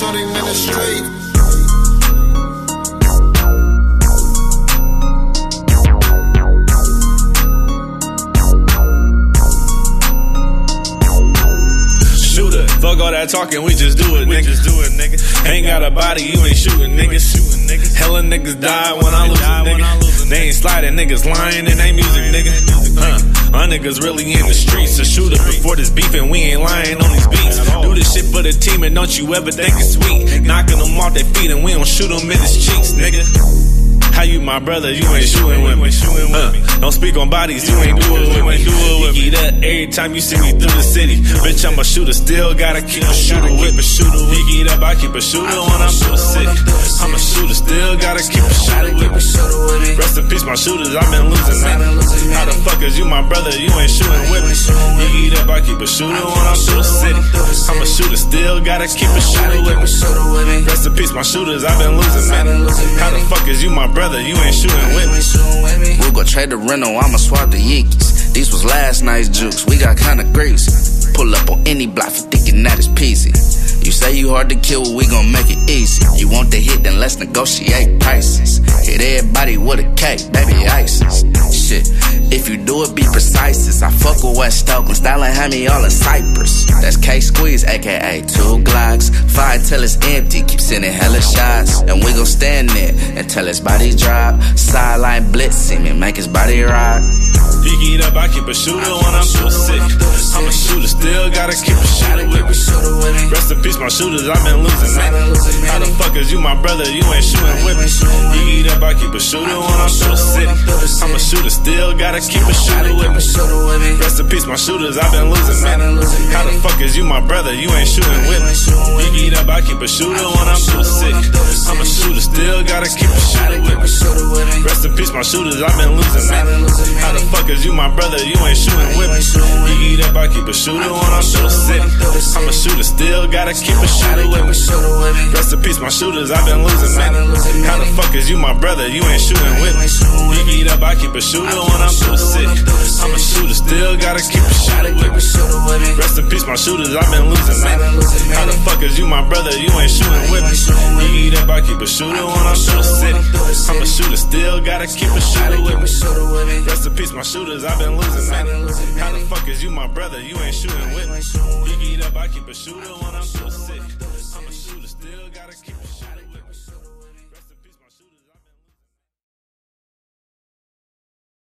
the street. Shooter, fuck all that talking, we just do it, nigga. Just do it, nigga. Ain't got a body, you ain't shooting, nigga. Shooting, nigga. Hella niggas die when I lose a nigga. They ain't sliding, niggas lying in they music, nigga. Huh. My niggas really in the streets. A shooter before this beef, and we ain't lying on these beats. Do this shit for the team, and don't you ever think it's sweet. Knocking them off their feet, and we don't shoot them in his cheeks, nigga. How you my brother? You ain't shooting with me. Uh, don't speak on bodies. You ain't do it with me. You get up every time you see me through the city. Bitch, I'm a shooter. Still gotta keep a shooter with me. Shooter. You get up, I keep a shooter when I'm through the city. I'm a shooter. Still gotta keep a shooter with me. Rest in peace, my shooters. I've been losing, man. How the fuck is you my brother? You ain't shooting with me. You get up, I keep a shooter when I'm through the city. I'm a shooter. Still gotta keep a shooter with me. Rest in peace, my shooters. I've been losing, man. How the fuck is you my brother? You ain't shooting with me. We'll go trade the rental, I'ma swap the Yeekis. These was last night's jukes, we got kinda greasy. Pull up on any block for thinking that is peasy. You say you hard to kill, we gon' make it easy. You want the hit, then let's negotiate prices. Hit everybody with a cake, baby ISIS. Shit, you do it, be precise. I fuck with West Oakland, styling had me all in Cypress. That's K Squeeze, aka two Glocks. Fire till it's empty, keep sending hella shots. And we gon' stand there until his body drop. Sideline blitz him and make his body rock. He get up, I keep a shooter when I'm too sick. I'm a shooter, still gotta keep a shooter with me. Rest in peace, my shooters, I've been losing. How the fuck is you my brother? You ain't shooting with me. He get up, I keep a shooter when I'm too sick. I'm a shooter, still gotta keep a shooter with me. Rest in peace, my shooters, I've been losing, man. How the fuck is you my brother? You ain't shooting with me. He get up, I keep a shooter when I'm too sick. I'm a shooter, still gotta keep a shooter with me. Rest in peace, my shooters, I've been losing, man. How the fuck is you my brother? You ain't shooting with me. You get up, I keep a shooter when I'm through the city. I'm a shooter, still gotta keep a shooter with me. Rest in peace, my shooters, I've been losing, man. How the fuck is you my brother? You ain't shooting with me. You get up, I keep a shooter when I'm through city. I'm a shooter, still gotta keep a shooter with me. Rest in peace, my shooters, I've been losing, man. How the fuck is you my brother? You ain't shooting with me. You get up, I keep a shooter when I'm through city. I'm a shooter, still gotta keep a shooter with me. Rest in peace, my shooters, I've been losing, man. How the fuck is you my brother? You ain't shooting with me. You get up, I keep a shooter when I'm through city.